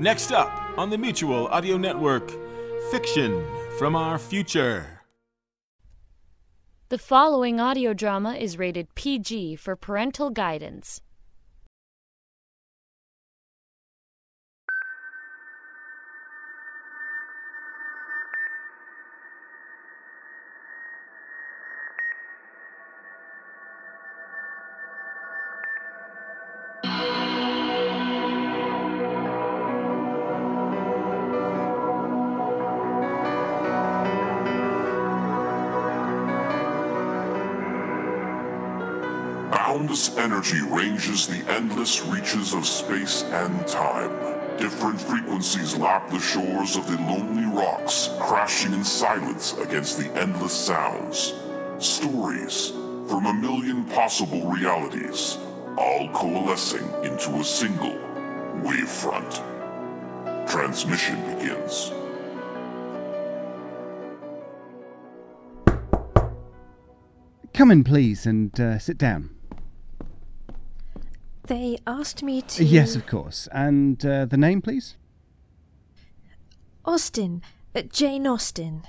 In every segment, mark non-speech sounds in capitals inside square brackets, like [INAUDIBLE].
Next up on the Mutual Audio Network, Fiction from Our Future. The following audio drama is rated PG for parental guidance. Boundless energy ranges the endless reaches of space and time. Different frequencies lap the shores of the lonely rocks, crashing in silence against the endless sounds. Stories from a million possible realities, all coalescing into a single wavefront. Transmission begins. Come in, please, and uh, sit down. They asked me to. Yes, of course. And uh, the name, please? Austen. Uh, Jane Austen.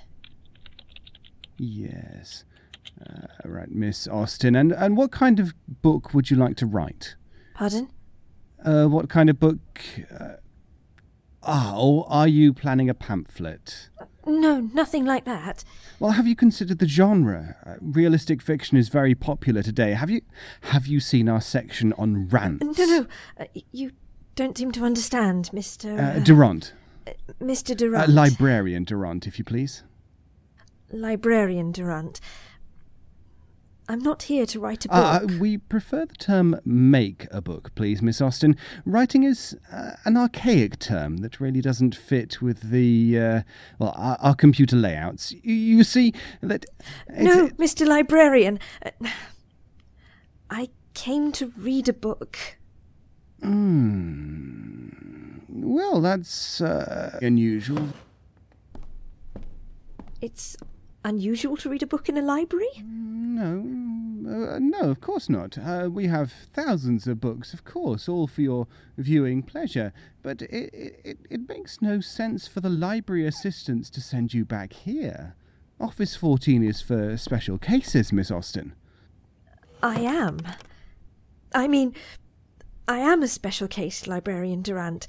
Yes. Uh, right, Miss Austen. And, and what kind of book would you like to write? Pardon? Uh, what kind of book? Uh, or are you planning a pamphlet? No, nothing like that. Well, have you considered the genre? Uh, realistic fiction is very popular today. Have you have you seen our section on rants? No, no. Uh, you don't seem to understand, Mr. Uh, Durant. Mr. Uh, Durant. librarian Durant, if you please. Librarian Durant. I'm not here to write a Uh, book. we prefer the term make a book, please, Miss Austen. Writing is uh, an archaic term that really doesn't fit with the, uh, well, our, our computer layouts. You, you see that. no, Mr. Librarian. Uh, I came to read a book. Hmm. Well, that's uh, unusual. It's unusual to read a book in a library? No, uh, no, of course not. Uh, we have thousands of books, of course, all for your viewing pleasure. But it, it, it makes no sense for the library assistants to send you back here. Office 14 is for special cases, Miss Austen. I am. I mean, I am a special case, Librarian Durant.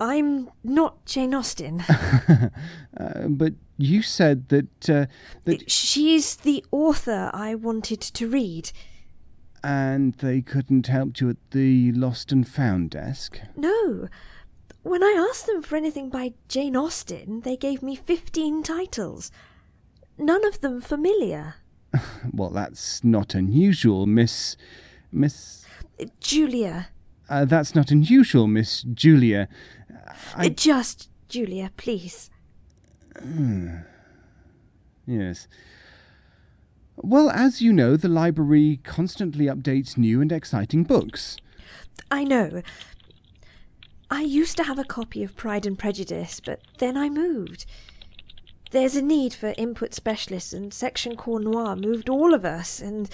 I'm not Jane Austen. [LAUGHS] Uh, but you said that uh, that She's the author I wanted to read. and they couldn't help you at the lost and found desk. No. When I asked them for anything by Jane Austen, they gave me 15 titles. None of them familiar. [LAUGHS] Well, that's not unusual, Miss Miss. Julia. Uh, that's not unusual, Miss Julia. I- Just Julia, please. Yes. Well, as you know, the library constantly updates new and exciting books. I know. I used to have a copy of Pride and Prejudice, but then I moved. There's a need for input specialists, and Section Core Noir moved all of us, and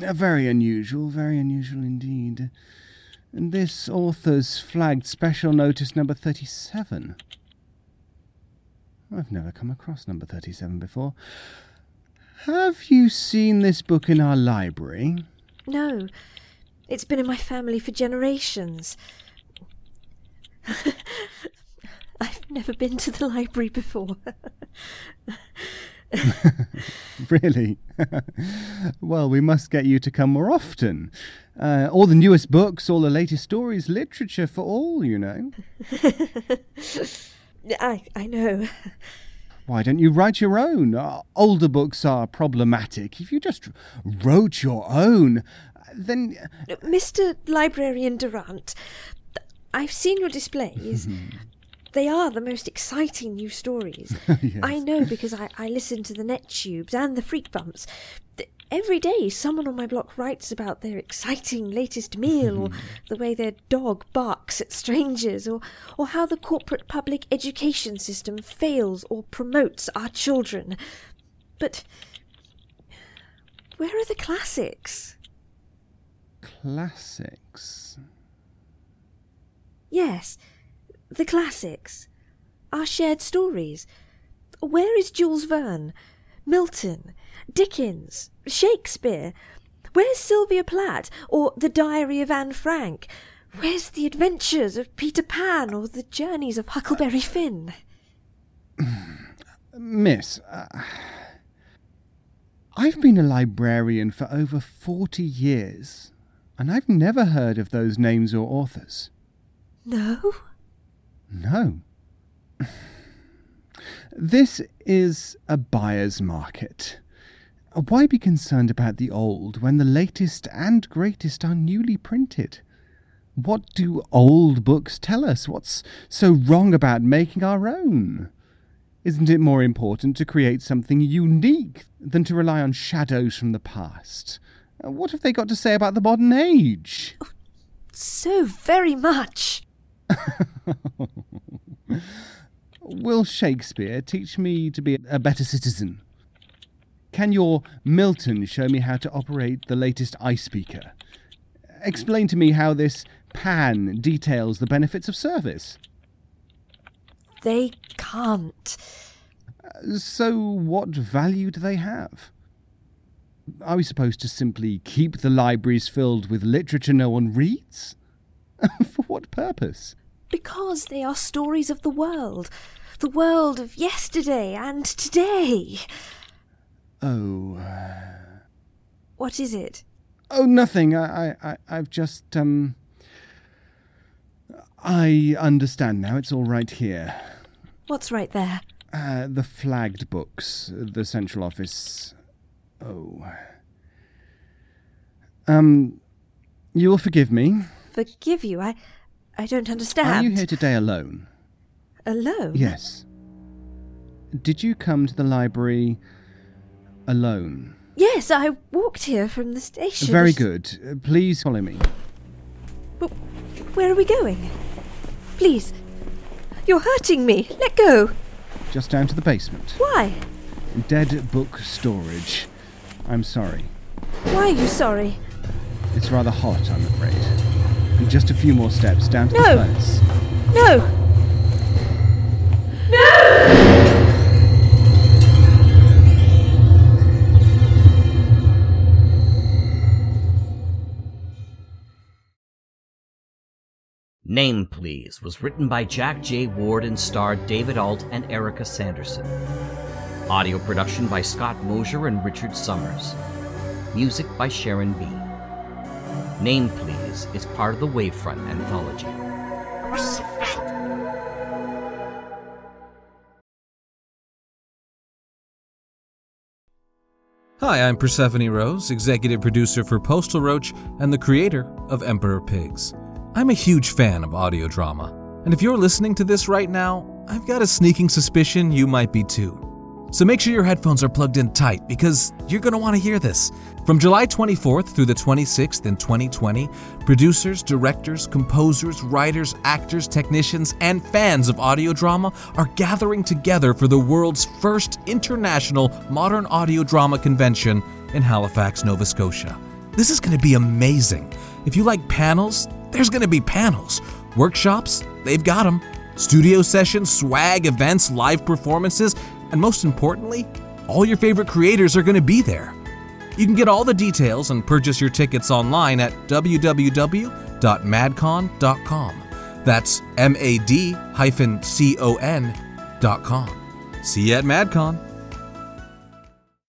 Uh, very unusual, very unusual indeed. And this author's flagged special notice number 37. I've never come across number 37 before. Have you seen this book in our library? no, it's been in my family for generations. [LAUGHS] I've never been to the library before. [LAUGHS] Really? [LAUGHS] well, we must get you to come more often. Uh, all the newest books, all the latest stories, literature for all, you know. I, I know. Why don't you write your own? Uh, older books are problematic. If you just wrote your own, then. Mr. Librarian Durant, I've seen your displays. [LAUGHS] they are the most exciting new stories. [LAUGHS] I know because I, I listen to the net tubes and the freak bumps. Every day, someone on my block writes about their exciting latest meal, or [LAUGHS] the way their dog barks at strangers, or, or how the corporate public education system fails or promotes our children. But where are the classics? Classics. Yes, The classics. Our shared stories. Where is Jules Verne? Milton? Dickens? Shakespeare? Where's Sylvia Plath Or The Diary of Anne Frank? Where's the adventures of Peter Pan or the journeys of Huckleberry Finn? [CLEARS THROAT] Miss, uh, I've been a librarian for over 40 years, and I've never heard of those names or authors. No? No. [CLEARS THROAT] This is a buyer's market. Why be concerned about the old when the latest and greatest are newly printed? What do old books tell us? What's so wrong about making our own? Isn't it more important to create something unique than to rely on shadows from the past? Uh, what have they got to say about the modern age? So very much. [LAUGHS] Will Shakespeare teach me to be a better citizen? Can your Milton show me how to operate the latest ice beaker? Explain to me how this pan details the benefits of service. They can't. Uh, so, what value do they have? Are we supposed to simply keep the libraries filled with literature no one reads? [LAUGHS] For what purpose? Because they are stories of the world. The world of yesterday and today. Oh. What is it? Oh, nothing. I, I, I've just, um. I understand now. It's all right here. What's right there? Uh, the flagged books, the central office. Oh. Um, you will forgive me. Forgive you? I, I don't understand. Are you here today alone? Alone? Yes. Did you come to the library alone? Yes, I walked here from the station. Very good. Uh, please follow me. But where are we going? Please. You're hurting me. Let go. Just down to the basement. Why? Dead book storage. I'm sorry. Why are you sorry? It's rather hot, I'm afraid. And just a few more steps down to No. the furnace. No! Name Please was written by Jack J. Ward and starred David Alt and Erica Sanderson. Audio production by Scott Mosier and Richard Summers. Music by Sharon B. Name Please is part of the Wavefront anthology. Hi, I'm Persephone Rose, executive producer for Postal Roach and the creator of Emperor Pigs. I'm a huge fan of audio drama, and if you're listening to this right now, I've got a sneaking suspicion you might be too. So make sure your headphones are plugged in tight because you're going to want to hear this. From July 24th through the 26th in 2020, producers, directors, composers, writers, actors, technicians, and fans of audio drama are gathering together for the world's first international modern audio drama convention in Halifax, Nova Scotia. This is going to be amazing. If you like panels, there's going to be panels. Workshops, they've got them. Studio sessions, swag, events, live performances, and most importantly, all your favorite creators are going to be there. You can get all the details and purchase your tickets online at www.madcon.com. That's M A D hyphen C O N dot com. See you at MadCon.